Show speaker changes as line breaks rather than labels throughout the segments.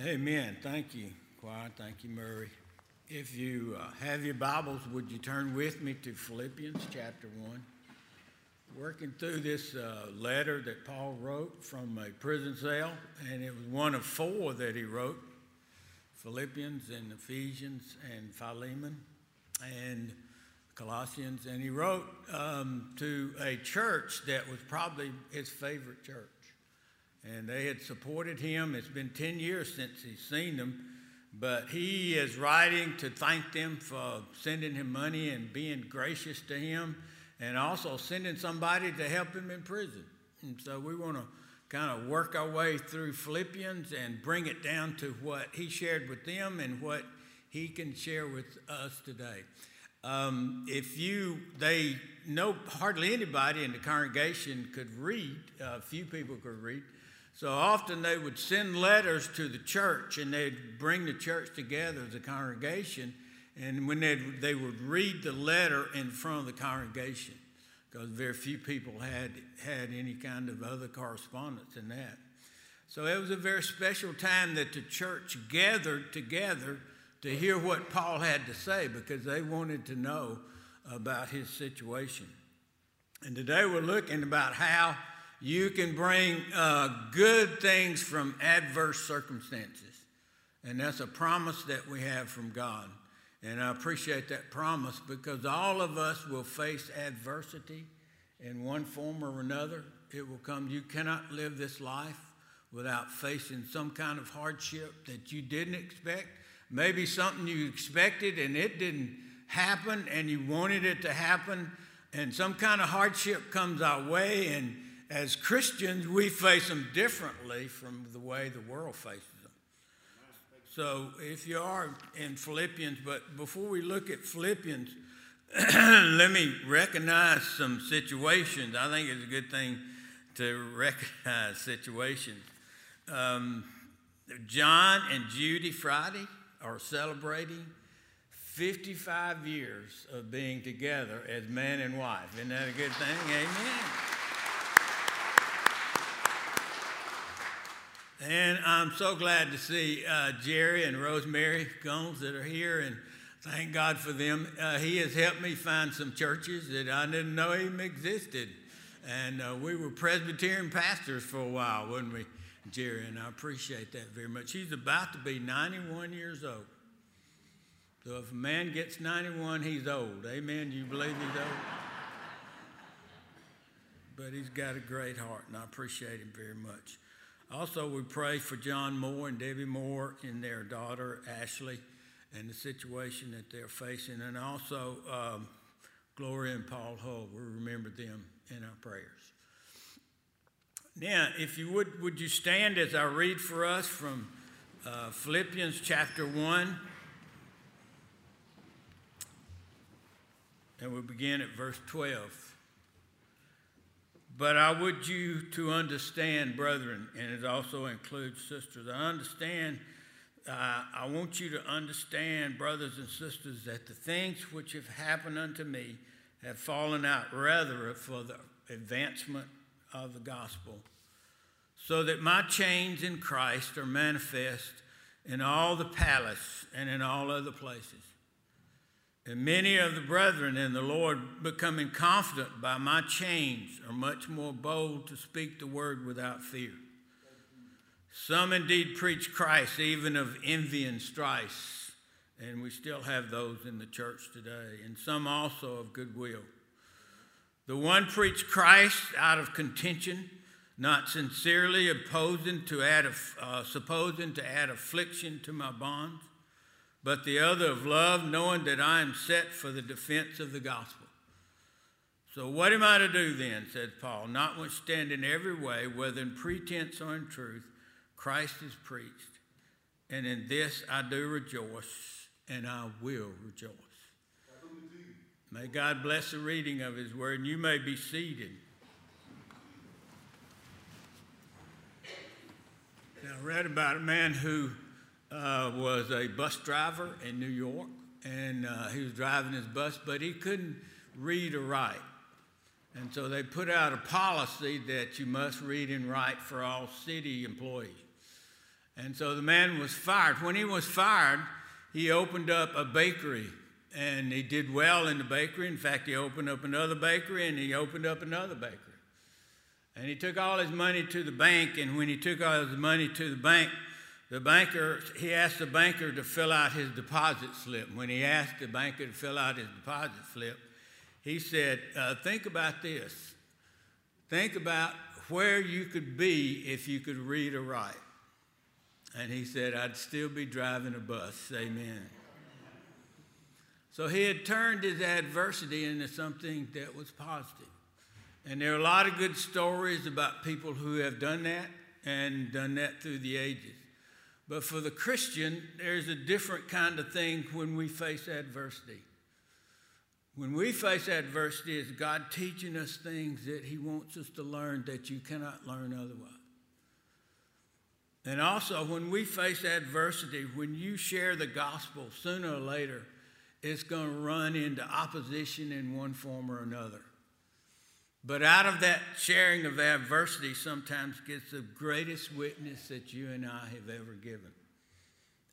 Amen. Thank you, choir. Thank you, Murray. If you uh, have your Bibles, would you turn with me to Philippians chapter 1? Working through this uh, letter that Paul wrote from a prison cell, and it was one of four that he wrote Philippians and Ephesians and Philemon and Colossians. And he wrote um, to a church that was probably his favorite church and they had supported him. It's been 10 years since he's seen them, but he is writing to thank them for sending him money and being gracious to him, and also sending somebody to help him in prison. And so we want to kind of work our way through Philippians and bring it down to what he shared with them and what he can share with us today. Um, if you, they know hardly anybody in the congregation could read, a uh, few people could read. So often they would send letters to the church and they'd bring the church together a congregation. And when they they would read the letter in front of the congregation, because very few people had had any kind of other correspondence than that. So it was a very special time that the church gathered together to hear what Paul had to say because they wanted to know about his situation. And today we're looking about how you can bring uh, good things from adverse circumstances. And that's a promise that we have from God. And I appreciate that promise because all of us will face adversity in one form or another. It will come. You cannot live this life without facing some kind of hardship that you didn't expect. Maybe something you expected and it didn't happen and you wanted it to happen. And some kind of hardship comes our way and as Christians, we face them differently from the way the world faces them. So if you are in Philippians, but before we look at Philippians, let me recognize some situations. I think it's a good thing to recognize situations. Um, John and Judy Friday are celebrating 55 years of being together as man and wife. Isn't that a good thing? Amen. And I'm so glad to see uh, Jerry and Rosemary Gomes that are here, and thank God for them. Uh, he has helped me find some churches that I didn't know even existed. And uh, we were Presbyterian pastors for a while, wasn't we, Jerry? And I appreciate that very much. He's about to be 91 years old. So if a man gets 91, he's old. Amen. Do you believe he's old? But he's got a great heart, and I appreciate him very much. Also, we pray for John Moore and Debbie Moore and their daughter Ashley and the situation that they're facing, and also um, Gloria and Paul Hull. We remember them in our prayers. Now, if you would, would you stand as I read for us from uh, Philippians chapter 1? And we begin at verse 12. But I would you to understand, brethren, and it also includes sisters. I understand, uh, I want you to understand, brothers and sisters, that the things which have happened unto me have fallen out rather for the advancement of the gospel, so that my chains in Christ are manifest in all the palace and in all other places. And many of the brethren in the Lord, becoming confident by my chains, are much more bold to speak the word without fear. Some indeed preach Christ, even of envy and strife, and we still have those in the church today, and some also of goodwill. The one preached Christ out of contention, not sincerely opposing to add, uh, supposing to add affliction to my bonds but the other of love, knowing that I am set for the defense of the gospel. So, what am I to do then, says Paul? Notwithstanding every way, whether in pretense or in truth, Christ is preached. And in this I do rejoice, and I will rejoice. May God bless the reading of his word, and you may be seated. Now, I read about a man who uh, was a bus driver in New York, and uh, he was driving his bus, but he couldn't read or write. And so they put out a policy that you must read and write for all city employees. And so the man was fired. When he was fired, he opened up a bakery and he did well in the bakery. In fact, he opened up another bakery and he opened up another bakery. And he took all his money to the bank. And when he took all his money to the bank, the banker, he asked the banker to fill out his deposit slip. When he asked the banker to fill out his deposit slip, he said, uh, Think about this. Think about where you could be if you could read or write. And he said, I'd still be driving a bus. Amen. So he had turned his adversity into something that was positive. And there are a lot of good stories about people who have done that and done that through the ages. But for the Christian, there's a different kind of thing when we face adversity. When we face adversity, is God teaching us things that He wants us to learn that you cannot learn otherwise. And also, when we face adversity, when you share the gospel, sooner or later, it's going to run into opposition in one form or another. But out of that sharing of adversity sometimes gets the greatest witness that you and I have ever given.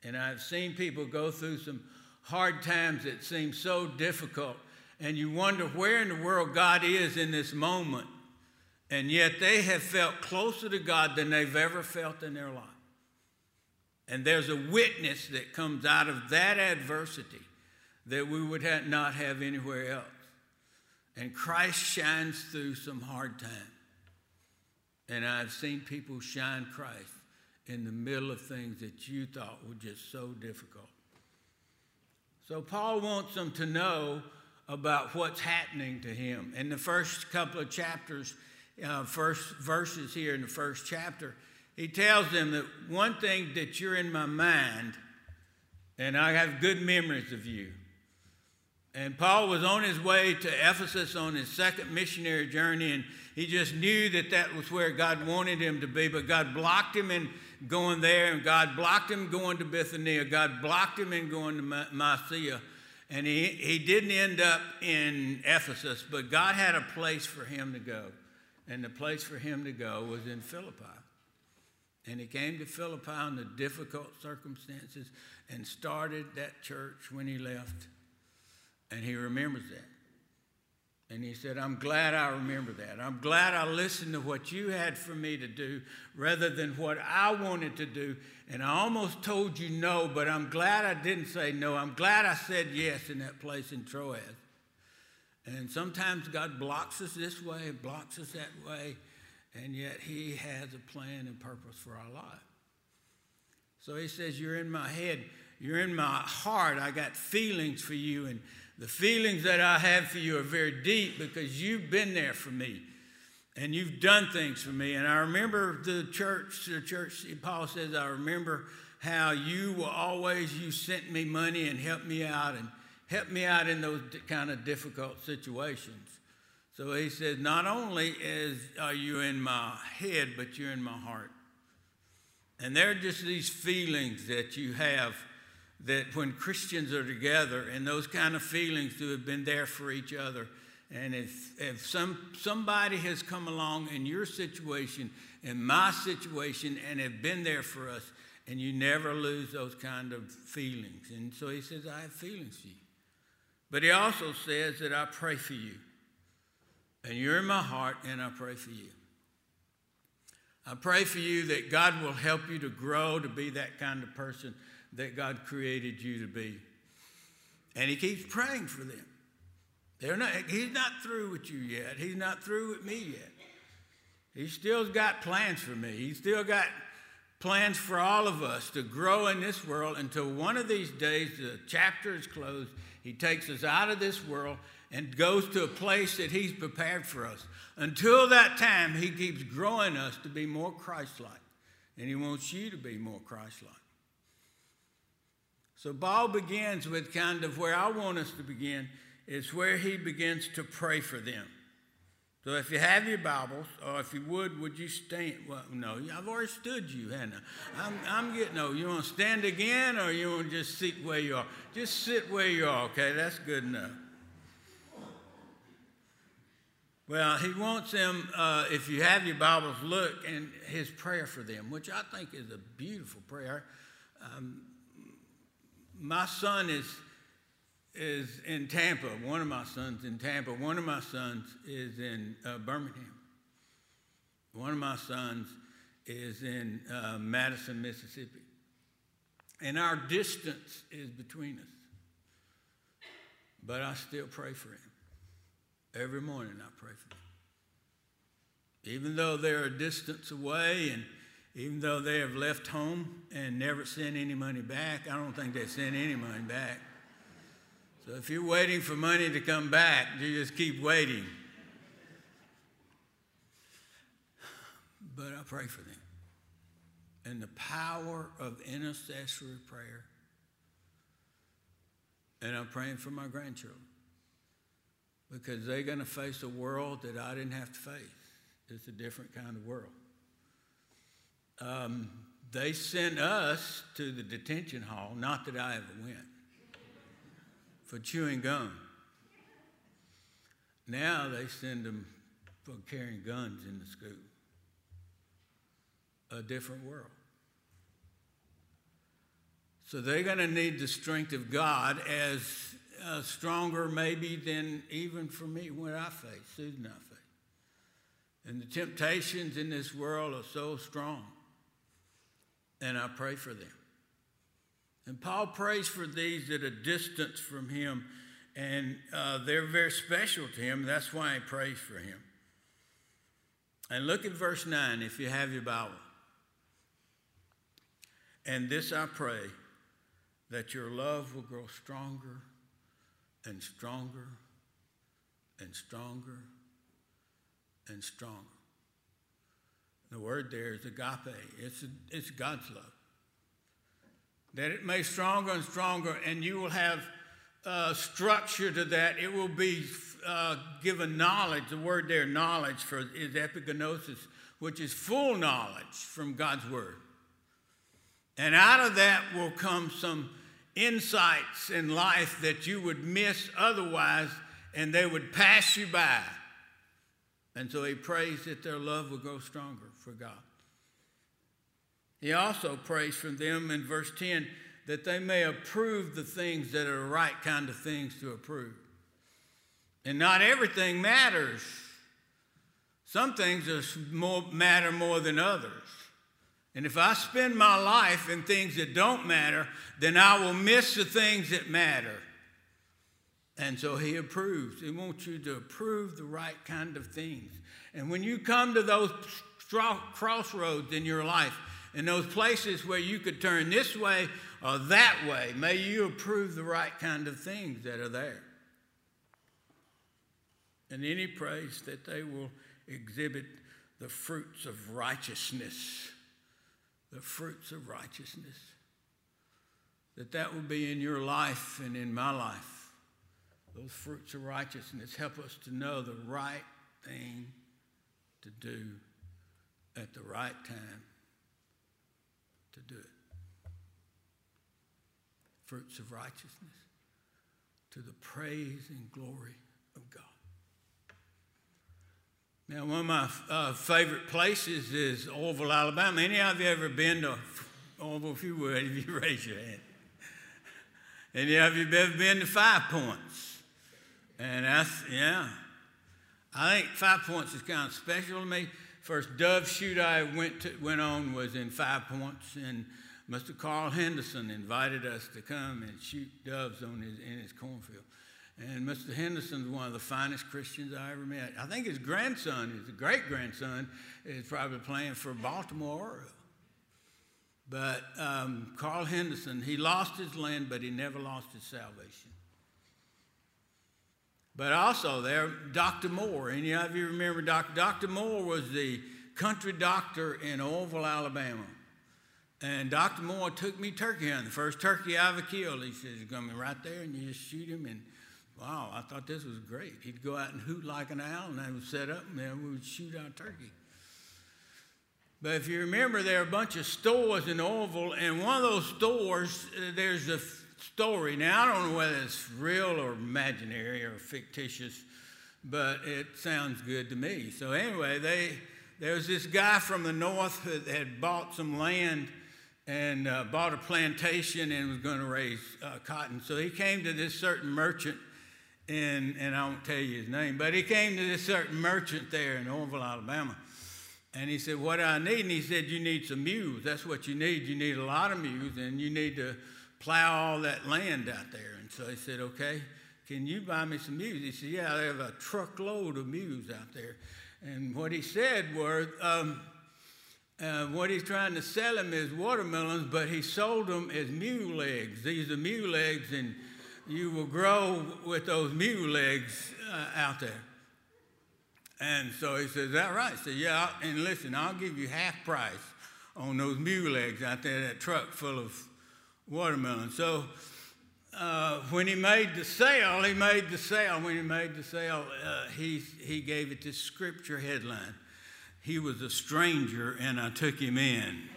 And I've seen people go through some hard times that seem so difficult, and you wonder where in the world God is in this moment. And yet they have felt closer to God than they've ever felt in their life. And there's a witness that comes out of that adversity that we would not have anywhere else. And Christ shines through some hard times. And I've seen people shine Christ in the middle of things that you thought were just so difficult. So Paul wants them to know about what's happening to him. In the first couple of chapters, uh, first verses here in the first chapter, he tells them that one thing that you're in my mind, and I have good memories of you. And Paul was on his way to Ephesus on his second missionary journey, and he just knew that that was where God wanted him to be, but God blocked him in going there, and God blocked him going to Bithynia. God blocked him in going to Mysia. And he, he didn't end up in Ephesus, but God had a place for him to go. And the place for him to go was in Philippi. And he came to Philippi under difficult circumstances and started that church when he left. And he remembers that. And he said, I'm glad I remember that. I'm glad I listened to what you had for me to do rather than what I wanted to do. And I almost told you no, but I'm glad I didn't say no. I'm glad I said yes in that place in Troas. And sometimes God blocks us this way, blocks us that way, and yet He has a plan and purpose for our life. So He says, You're in my head, you're in my heart. I got feelings for you. And the feelings that I have for you are very deep because you've been there for me and you've done things for me. And I remember the church, the church, Paul says, I remember how you were always, you sent me money and helped me out and helped me out in those kind of difficult situations. So he says, not only is, are you in my head, but you're in my heart. And they're just these feelings that you have that when Christians are together and those kind of feelings to have been there for each other. And if, if some, somebody has come along in your situation, in my situation, and have been there for us, and you never lose those kind of feelings. And so he says, I have feelings for you. But he also says that I pray for you. And you're in my heart, and I pray for you. I pray for you that God will help you to grow to be that kind of person that God created you to be. And he keeps praying for them. They're not, he's not through with you yet. He's not through with me yet. He's still's got plans for me. He's still got plans for all of us to grow in this world until one of these days the chapter is closed. He takes us out of this world and goes to a place that He's prepared for us. Until that time, He keeps growing us to be more Christ like. And He wants you to be more Christ like. So Paul begins with kind of where I want us to begin, is where he begins to pray for them. So if you have your Bibles, or if you would, would you stand? Well, no, I've already stood you, Hannah. I'm, I'm getting, no, you want to stand again, or you want to just sit where you are? Just sit where you are, okay? That's good enough. Well, he wants them, uh, if you have your Bibles, look and his prayer for them, which I think is a beautiful prayer. Um, my son is is in Tampa. One of my sons in Tampa. One of my sons is in uh, Birmingham. One of my sons is in uh, Madison, Mississippi. And our distance is between us. But I still pray for him. Every morning I pray for him. Even though they're a distance away and even though they have left home and never sent any money back, I don't think they sent any money back. So if you're waiting for money to come back, you just keep waiting. But I pray for them. And the power of intercessory prayer. And I'm praying for my grandchildren because they're going to face a world that I didn't have to face. It's a different kind of world. Um, they sent us to the detention hall, not that I ever went, for chewing gum. Now they send them for carrying guns in the school. A different world. So they're going to need the strength of God as uh, stronger maybe than even for me what I face, Susan I face. And the temptations in this world are so strong. And I pray for them. And Paul prays for these at a distance from him, and uh, they're very special to him. That's why he prays for him. And look at verse 9 if you have your Bible. And this I pray that your love will grow stronger and stronger and stronger and stronger. The word there is agape. It's, it's God's love. That it may stronger and stronger, and you will have uh, structure to that. It will be uh, given knowledge. The word there, knowledge, for is epignosis, which is full knowledge from God's word. And out of that will come some insights in life that you would miss otherwise, and they would pass you by. And so he prays that their love will grow stronger for God. He also prays for them in verse 10 that they may approve the things that are the right kind of things to approve. And not everything matters. Some things more, matter more than others. And if I spend my life in things that don't matter, then I will miss the things that matter. And so he approves. He wants you to approve the right kind of things. And when you come to those crossroads in your life, in those places where you could turn this way or that way, may you approve the right kind of things that are there. And any prays that they will exhibit the fruits of righteousness the fruits of righteousness. That that will be in your life and in my life. Those fruits of righteousness help us to know the right thing to do at the right time to do it. Fruits of righteousness to the praise and glory of God. Now, one of my uh, favorite places is Orrville, Alabama. Any of you ever been to Orrville? If you would, if you raise your hand. Any of you ever been to Five Points? And that's, yeah. I think Five Points is kind of special to me. First dove shoot I went, to, went on was in Five Points, and Mr. Carl Henderson invited us to come and shoot doves on his, in his cornfield. And Mr. Henderson's one of the finest Christians I ever met. I think his grandson, his great grandson, is probably playing for Baltimore. But um, Carl Henderson, he lost his land, but he never lost his salvation. But also there, Dr. Moore. Any of you remember Dr. Dr. Moore was the country doctor in Orrville, Alabama. And Dr. Moore took me turkey hunting. The first turkey I ever killed, he says, you come right there and you just shoot him and Wow, I thought this was great. He'd go out and hoot like an owl, and I would set up, and then we would shoot our turkey. But if you remember, there are a bunch of stores in Orrville, and one of those stores, uh, there's a story. Now, I don't know whether it's real or imaginary or fictitious, but it sounds good to me. So anyway, they there was this guy from the north that had bought some land and uh, bought a plantation and was going to raise uh, cotton. So he came to this certain merchant, in, and I won't tell you his name, but he came to this certain merchant there in Orrville, Alabama. And he said, What do I need? And he said, You need some mules. That's what you need. You need a lot of mules, and you need to plow all that land out there. And so he said, Okay, can you buy me some mules? He said, Yeah, I have a truckload of mules out there. And what he said were, um, uh, what he's trying to sell him is watermelons, but he sold them as mule legs. These are mule legs, and you will grow with those mule legs uh, out there. And so he says, that right? So yeah, and listen, I'll give you half price on those mule legs out there, that truck full of watermelons. So uh, when he made the sale, he made the sale. When he made the sale, uh, he, he gave it this scripture headline He was a stranger, and I took him in.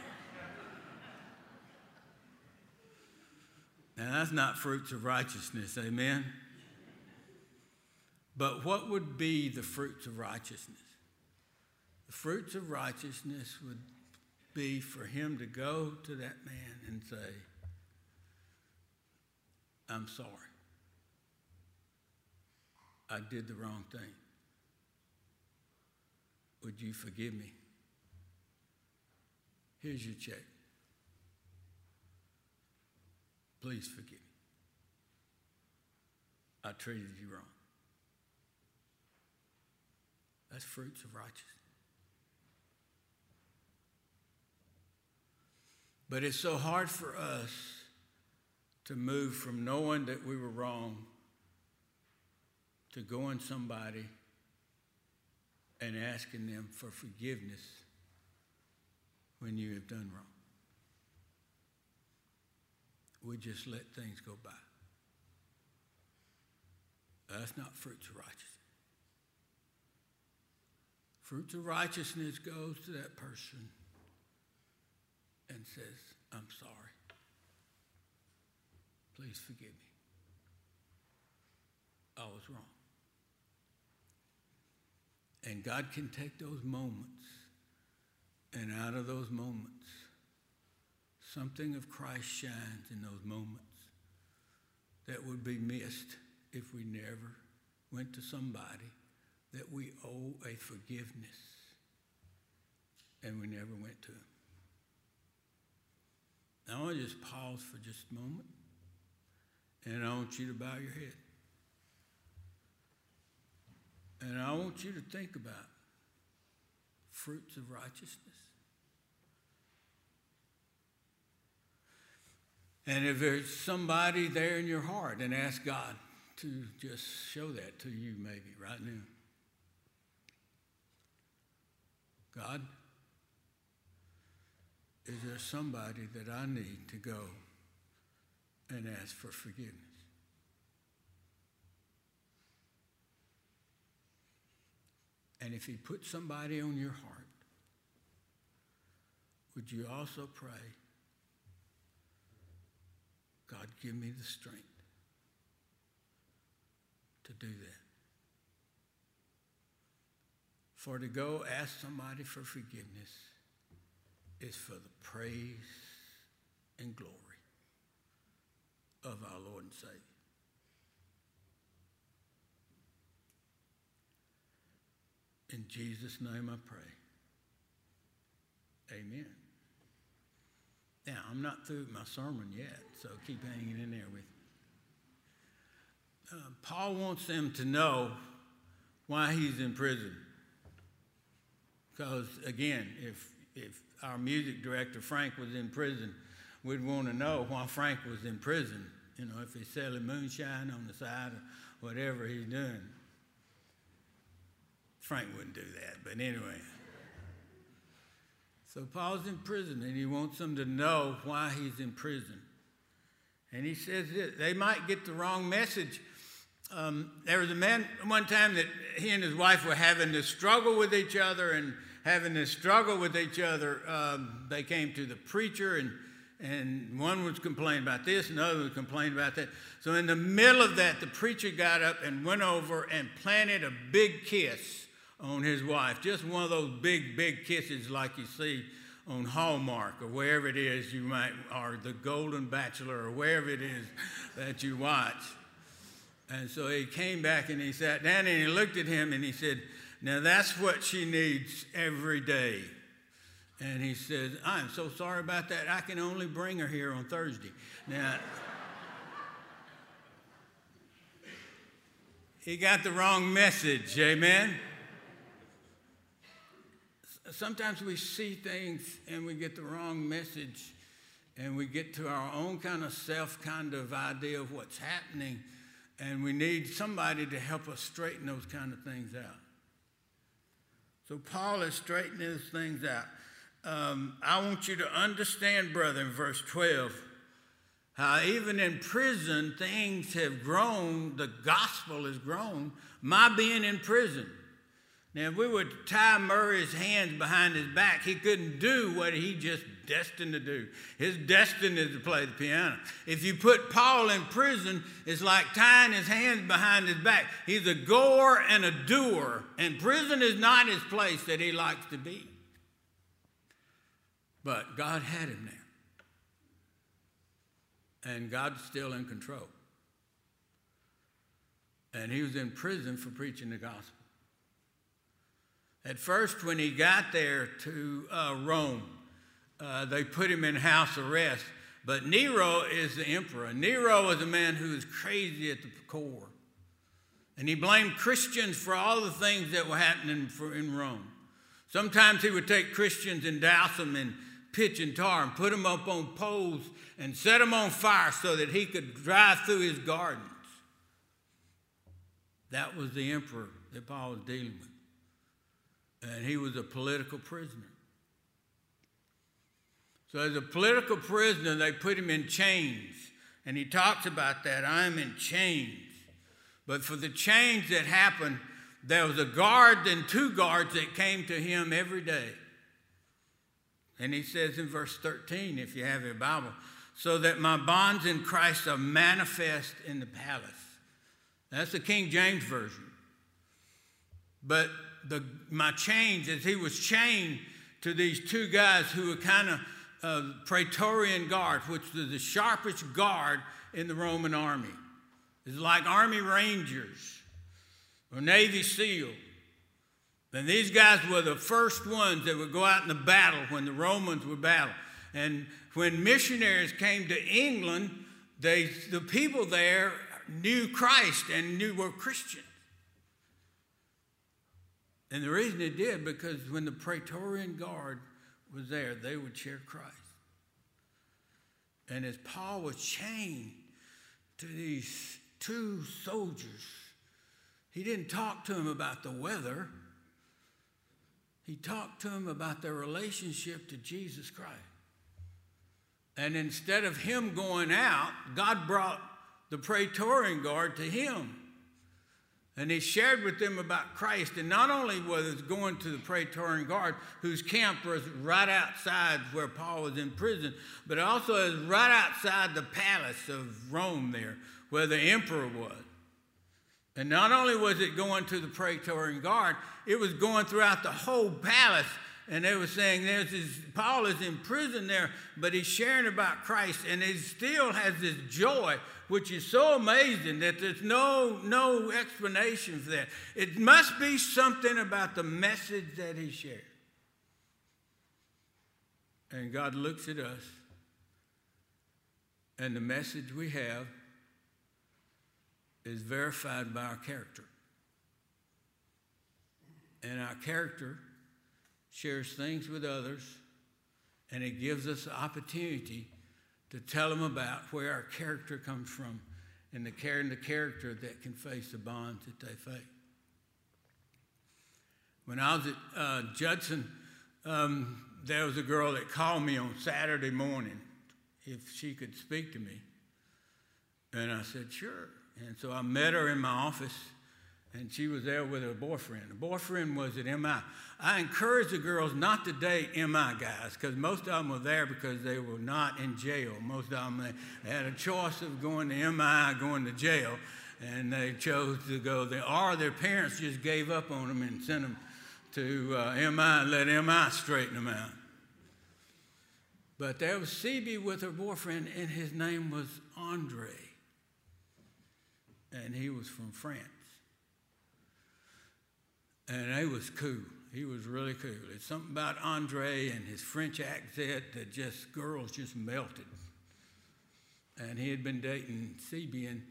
now, that's not fruits of righteousness, amen? But what would be the fruits of righteousness? The fruits of righteousness would be for him to go to that man and say, I'm sorry. I did the wrong thing. Would you forgive me? Here's your check. Please forgive me. I treated you wrong. That's fruits of righteousness. But it's so hard for us to move from knowing that we were wrong to going somebody and asking them for forgiveness when you have done wrong. We just let things go by. That's not fruits of righteousness. Fruits of righteousness goes to that person and says, I'm sorry. Please forgive me. I was wrong. And God can take those moments, and out of those moments, something of Christ shines in those moments that would be missed if we never went to somebody that we owe a forgiveness and we never went to. Now, I want to just pause for just a moment and I want you to bow your head. And I want you to think about fruits of righteousness. And if there's somebody there in your heart, and ask God to just show that to you maybe right now. God, is there somebody that I need to go and ask for forgiveness? And if He put somebody on your heart, would you also pray, God, give me the strength to do that? For to go ask somebody for forgiveness is for the praise and glory of our Lord and Savior. In Jesus' name I pray. Amen. Now, I'm not through my sermon yet, so keep hanging in there with me. Uh, Paul wants them to know why he's in prison. Because again, if if our music director Frank was in prison, we'd want to know why Frank was in prison. You know, if he's selling moonshine on the side or whatever he's doing. Frank wouldn't do that, but anyway. So Paul's in prison and he wants them to know why he's in prison. And he says that they might get the wrong message. Um, there was a man one time that he and his wife were having this struggle with each other and having this struggle with each other. Um, they came to the preacher and, and one was complaining about this, and the other was complaining about that. So in the middle of that, the preacher got up and went over and planted a big kiss on his wife. Just one of those big, big kisses like you see on Hallmark or wherever it is you might, or The Golden Bachelor or wherever it is that you watch. And so he came back and he sat down and he looked at him and he said, Now that's what she needs every day. And he says, I'm so sorry about that. I can only bring her here on Thursday. Now, he got the wrong message, amen? Sometimes we see things and we get the wrong message and we get to our own kind of self kind of idea of what's happening and we need somebody to help us straighten those kind of things out. So Paul is straightening those things out. Um, I want you to understand, brother, in verse 12, how even in prison things have grown, the gospel has grown, my being in prison. Now, if we would tie Murray's hands behind his back, he couldn't do what he just destined to do. His destiny is to play the piano. If you put Paul in prison, it's like tying his hands behind his back. He's a goer and a doer, and prison is not his place that he likes to be. But God had him there. And God's still in control. And he was in prison for preaching the gospel. At first, when he got there to uh, Rome, uh, they put him in house arrest. But Nero is the emperor. Nero was a man who was crazy at the core. And he blamed Christians for all the things that were happening for, in Rome. Sometimes he would take Christians and douse them in pitch and tar and put them up on poles and set them on fire so that he could drive through his gardens. That was the emperor that Paul was dealing with and he was a political prisoner. So, as a political prisoner, they put him in chains. And he talks about that I'm in chains. But for the change that happened, there was a guard and two guards that came to him every day. And he says in verse 13, if you have your Bible, so that my bonds in Christ are manifest in the palace. That's the King James Version. But the, my chains as he was chained to these two guys who were kind of uh, Praetorian Guard, which was the sharpest guard in the Roman army. It's like Army Rangers or Navy SEAL. And these guys were the first ones that would go out in the battle when the Romans would battle. And when missionaries came to England, they, the people there knew Christ and knew were Christians. And the reason it did, because when the Praetorian Guard was there, they would share Christ. And as Paul was chained to these two soldiers, he didn't talk to them about the weather. He talked to them about their relationship to Jesus Christ. And instead of him going out, God brought the Praetorian Guard to him. And he shared with them about Christ. And not only was it going to the Praetorian Guard, whose camp was right outside where Paul was in prison, but also is right outside the palace of Rome there, where the emperor was. And not only was it going to the Praetorian Guard, it was going throughout the whole palace. And they were saying, There's this, Paul is in prison there, but he's sharing about Christ, and he still has this joy which is so amazing that there's no, no explanation for that. It must be something about the message that he shared. And God looks at us, and the message we have is verified by our character. And our character shares things with others, and it gives us the opportunity to tell them about where our character comes from and the care and the character that can face the bonds that they face. When I was at uh, Judson, um, there was a girl that called me on Saturday morning if she could speak to me. And I said, sure. And so I met her in my office. and she was there with her boyfriend. The boyfriend was at MI. I encourage the girls not to date MI guys because most of them were there because they were not in jail. Most of them they had a choice of going to MI, going to jail, and they chose to go there. Or their parents just gave up on them and sent them to uh, MI and let MI straighten them out. But there was CB with her boyfriend, and his name was Andre, and he was from France. And he was cool. He was really cool. It's something about Andre and his French accent that just girls just melted. And he had been dating and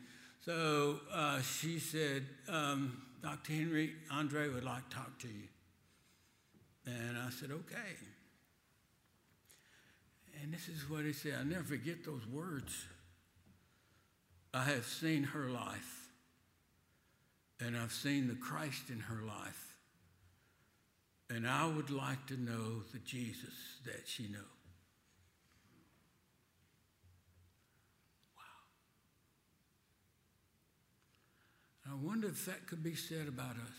so uh, she said, um, Dr. Henry, Andre would like to talk to you. And I said, okay. And this is what he said. I'll never forget those words. I have seen her life, and I've seen the Christ in her life. And I would like to know the Jesus that she knows. Wow. I wonder if that could be said about us.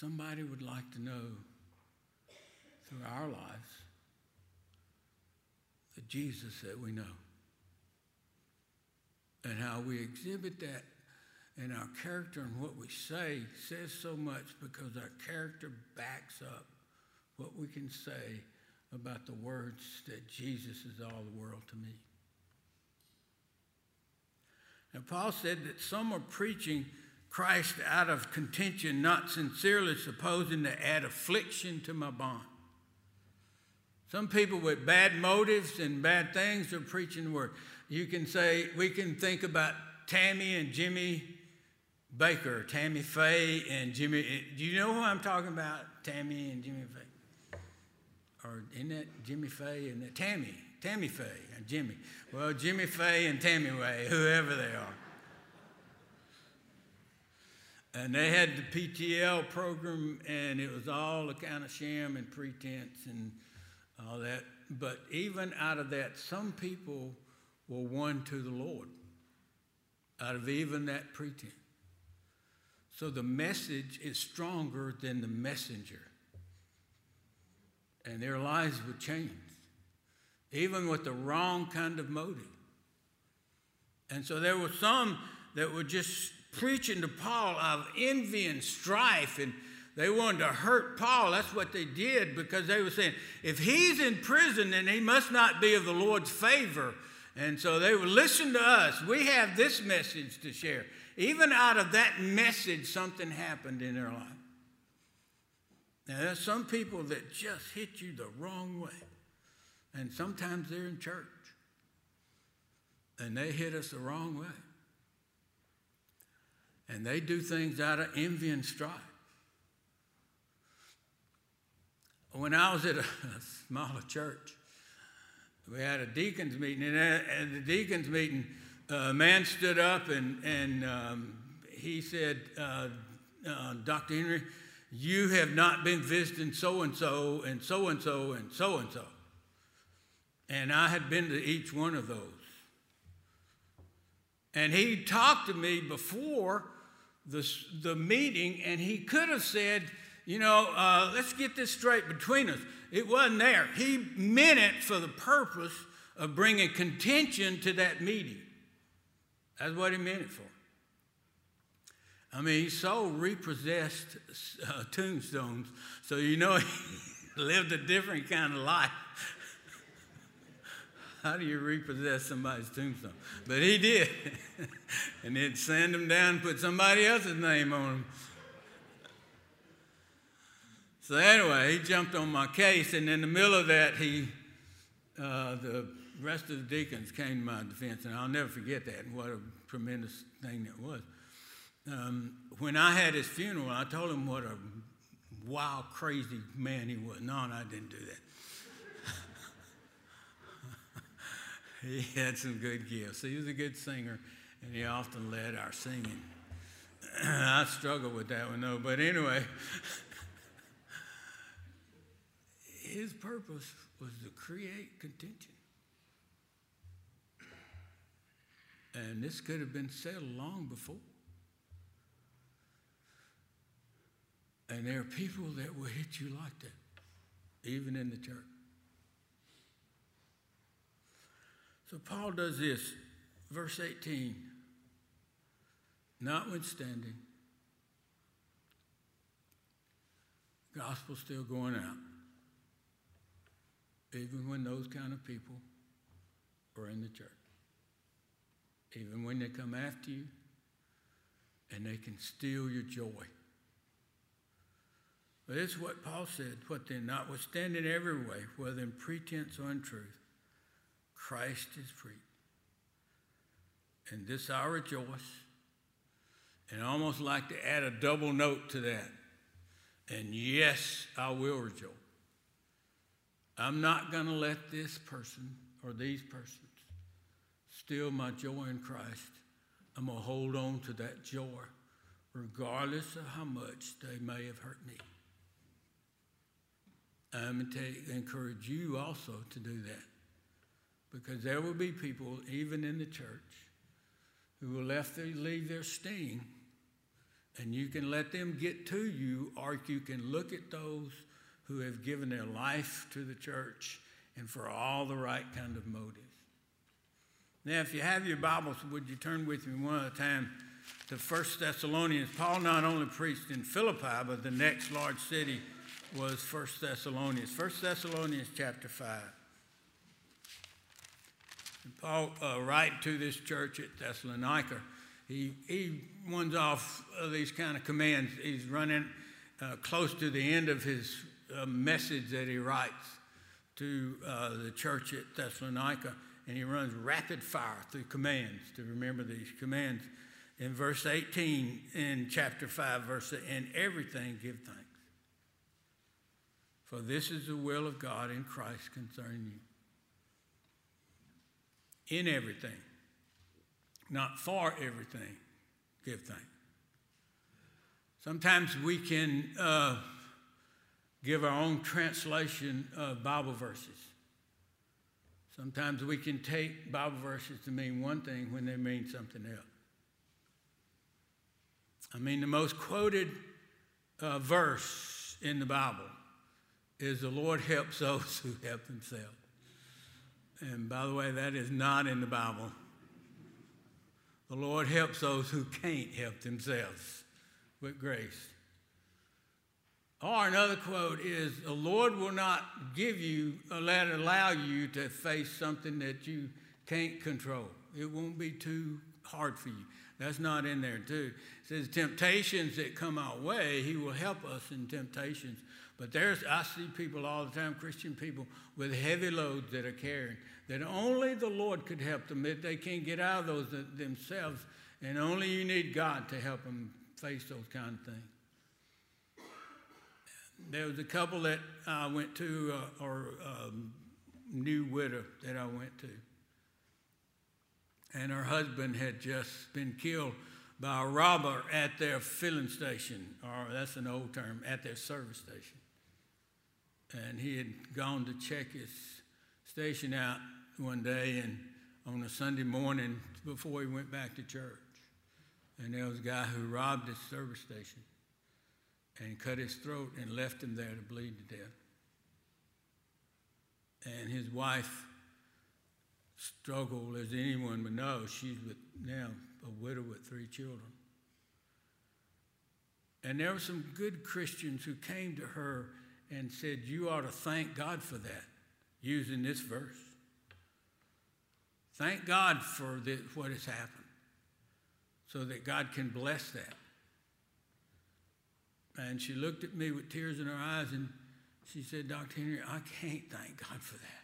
Somebody would like to know through our lives the Jesus that we know and how we exhibit that in our character and what we say says so much because our character backs up what we can say about the words that Jesus is all the world to me. And Paul said that some are preaching Christ out of contention, not sincerely supposing to add affliction to my bond. Some people with bad motives and bad things are preaching the word. You can say, we can think about Tammy and Jimmy Bakker, Tammy Faye and Jimmy. Eh, do you know who I'm talking about? Tammy and Jimmy Faye. Or isn't that Jimmy Faye and that Tammy? Tammy Faye and Jimmy. Well, Jimmy Faye and Tammy Faye, whoever they are. And they had the PTL program, and it was all a kind of sham and pretense and all that. But even out of that, some people were won to the Lord out of even that pretense. So the message is stronger than the messenger. And their lives would change, even with the wrong kind of motive. And so there were some that were just preaching to Paul of envy and strife, and they wanted to hurt Paul. That's what they did because they were saying, if he's in prison, then he must not be of the Lord's favor. And so they would listen to us. We have this message to share. Even out of that message, something happened in their life. Now, there's some people that just hit you the wrong way. And sometimes they're in church. And they hit us the wrong way. And they do things out of envy and strife. When I was at a, smaller church, we had a deacons meeting, and at the deacons meeting, a man stood up and, and um, he said, uh, uh, Dr. Henry, you have not been visiting so and so and so and so and so and so. And I had been to each one of those. And he talked to me before the, the meeting, and he could have said, you know, uh, let's get this straight between us. It wasn't there. He meant it for the purpose of bringing contention to that meeting. That's what he meant it for. I mean, he sold repossessed uh, tombstones, so you know he lived a different kind of life. How do you repossess somebody's tombstone? But he did. and then send them down and put somebody else's name on them. So anyway, he jumped on my case, and in the middle of that, he, uh, the rest of the deacons came to my defense, and I'll never forget that and what a tremendous thing that was. Um, when I had his funeral, I told him what a wild, crazy man he was. No, and I didn't do that. he had some good gifts. He was a good singer, and he often led our singing. I struggled with that one, though. But anyway, his purpose was to create contention. And this could have been settled long before. And there are people that will hit you like that, even in the church. So Paul does this, verse 18. Notwithstanding, gospel still going out, even when those kind of people are in the church. Even when they come after you and they can steal your joy. But this is what Paul said. What then? Notwithstanding every way, whether in pretense or in truth, Christ is free. And this I rejoice. And I almost like to add a double note to that. And yes, I will rejoice. I'm not going to let this person or these persons steal my joy in Christ. I'm going to hold on to that joy regardless of how much they may have hurt me. I'm going to encourage you also to do that. Because there will be people, even in the church, who will left their, leave their sting, and you can let them get to you, or you can look at those who have given their life to the church and for all the right kind of motives. Now, if you have your Bibles, would you turn with me one at a time to 1 Thessalonians? Paul not only preached in Philippi, but the next large city was 1 Thessalonians. 1 Thessalonians chapter 5. And Paul, uh, to this church at Thessalonica, he, he runs off these kind of commands. He's running uh, close to the end of his uh, message that he writes to uh, the church at Thessalonica, and he runs rapid fire through commands to remember these commands. In verse 18 in chapter 5, verse, and everything give thanks. For this is the will of God in Christ concerning you. In everything, not for everything, give thanks. Sometimes we can uh, give our own translation of Bible verses. Sometimes we can take Bible verses to mean one thing when they mean something else. I mean, the most quoted uh, verse in the Bible is the Lord helps those who help themselves. And by the way, that is not in the Bible. The Lord helps those who can't help themselves with grace. Or another quote is The Lord will not give you, let allow you to face something that you can't control. It won't be too hard for you. That's not in there, too. It says, Temptations that come our way, He will help us in temptations but there's, I see people all the time, Christian people, with heavy loads that are carrying, that only the Lord could help them. That they can't get out of those themselves, and only you need God to help them face those kind of things. There was a couple that I went to, uh, or um, new widow that I went to. And her husband had just been killed by a robber at their filling station, or that's an old term, at their service station and he had gone to check his station out one day and on a Sunday morning before he went back to church. And there was a guy who robbed his service station and cut his throat and left him there to bleed to death. And his wife struggled, as anyone would know. She's with, now a widow with three children. And there were some good Christians who came to her and said, You ought to thank God for that, using this verse. Thank God for what has happened so that God can bless that. And she looked at me with tears in her eyes and she said, Dr. Henry, I can't thank God for that.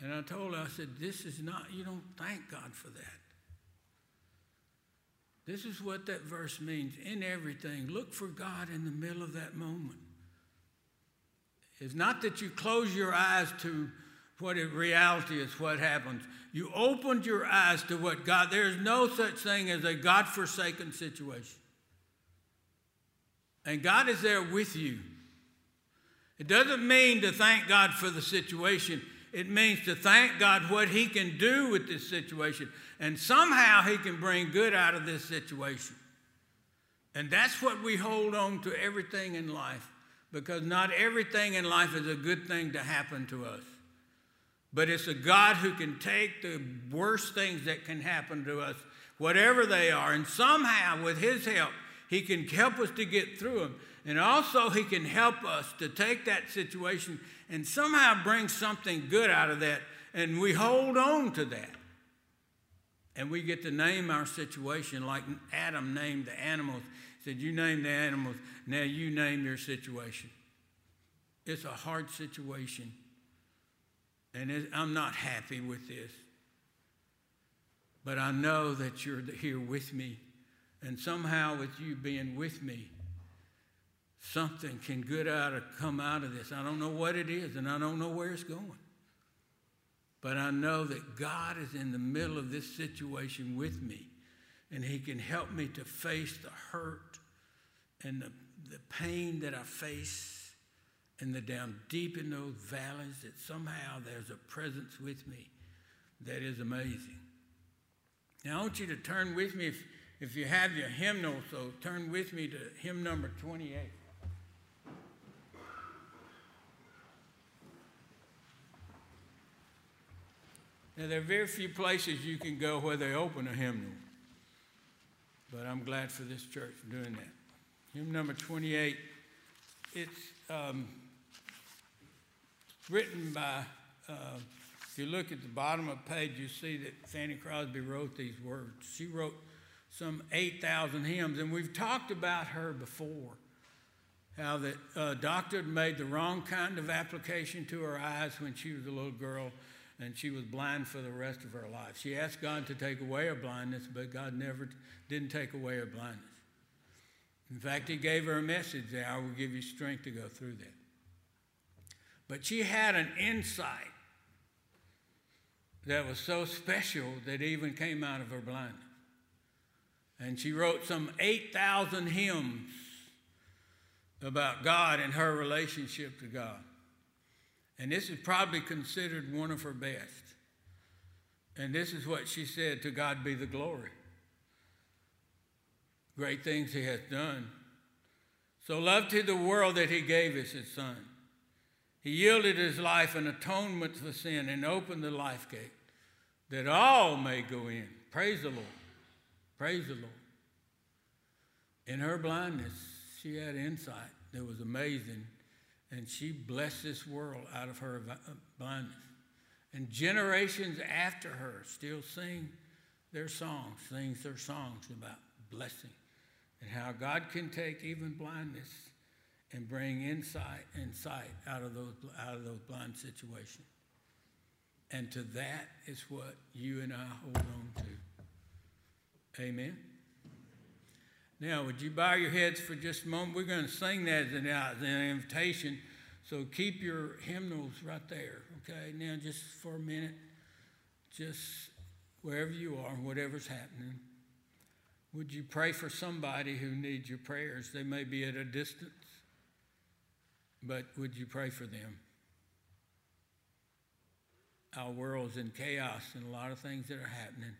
And I told her, I said, This is not, you don't thank God for that. This is what that verse means. In everything, look for God in the middle of that moment. It's not that you close your eyes to what in reality is what happens. You opened your eyes to what God, there's no such thing as a God forsaken situation. And God is there with you. It doesn't mean to thank God for the situation. It means to thank God what He can do with this situation. And somehow He can bring good out of this situation. And that's what we hold on to everything in life because not everything in life is a good thing to happen to us. But it's a God who can take the worst things that can happen to us, whatever they are, and somehow with His help, He can help us to get through them. And also, He can help us to take that situation and somehow bring something good out of that. And we hold on to that. And we get to name our situation like Adam named the animals. He said, You name the animals, now you name your situation. It's a hard situation. And I'm not happy with this. But I know that you're here with me. And somehow, with you being with me, something can good out of come out of this. I don't know what it is, and I don't know where it's going. But I know that God is in the middle of this situation with me, and He can help me to face the hurt and the, the pain that I face, and the down deep in those valleys, that somehow there's a presence with me that is amazing. Now, I want you to turn with me, if, if you have your hymnal, so turn with me to hymn number 28. Now, there are very few places you can go where they open a hymnal, but I'm glad for this church for doing that. Hymn number 28, it's um, written by, uh, if you look at the bottom of the page, you see that Fanny Crosby wrote these words. She wrote some 8,000 hymns, and we've talked about her before. How that uh, doctor had made the wrong kind of application to her eyes when she was a little girl and she was blind for the rest of her life. She asked God to take away her blindness, but God never didn't take away her blindness. In fact, He gave her a message that I will give you strength to go through that. But she had an insight that was so special that even came out of her blindness. And she wrote some 8,000 hymns about God and her relationship to God. And this is probably considered one of her best. And this is what she said To God be the glory. Great things he hath done. So loved he the world that he gave us his son. He yielded his life an atonement for sin and opened the life gate that all may go in. Praise the Lord. Praise the Lord. In her blindness, she had insight that was amazing and she blessed this world out of her uh, blindness. And generations after her still sing their songs, sings their songs about blessing and how God can take even blindness and bring insight and sight out of those out of those blind situations. And to that is what you and I hold on to. Amen. Now, would you bow your heads for just a moment? We're going to sing that as an, invitation. So keep your hymnals right there, okay? Now, just for a minute, just wherever you are, whatever's happening, would you pray for somebody who needs your prayers? They may be at a distance, but would you pray for them? Our world's in chaos and a lot of things that are happening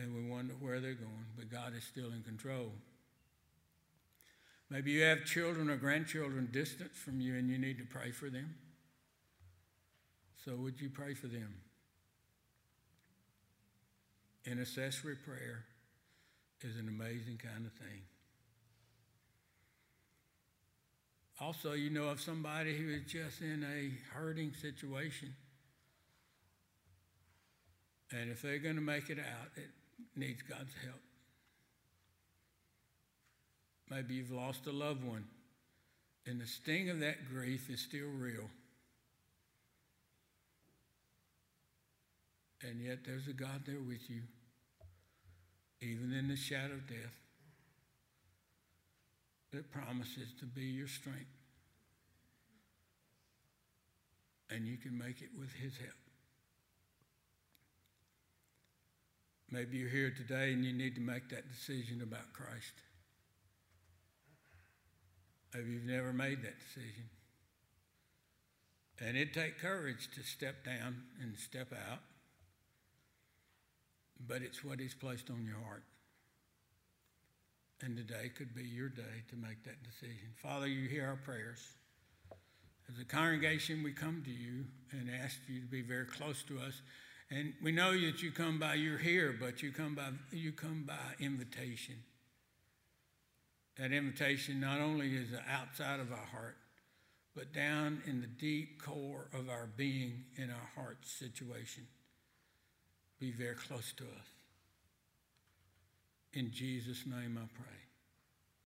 and we wonder where they're going, but God is still in control. Maybe you have children or grandchildren distant from you and you need to pray for them. So, would you pray for them? Intercessory prayer is an amazing kind of thing. Also, you know of somebody who is just in a hurting situation. And if they're going to make it out, it needs God's help. Maybe you've lost a loved one, and the sting of that grief is still real. And yet there's a God there with you, even in the shadow of death, that promises to be your strength. And you can make it with His help. Maybe you're here today and you need to make that decision about Christ. Maybe you've never made that decision. And it take courage to step down and step out, but it's what He's placed on your heart. And today could be your day to make that decision. Father, you hear our prayers. As a congregation, we come to you and ask you to be very close to us. And we know that you come by, you're here, but you come by, you come by invitation. That invitation not only is outside of our heart, but down in the deep core of our being in our heart situation. Be very close to us. In Jesus' name I pray.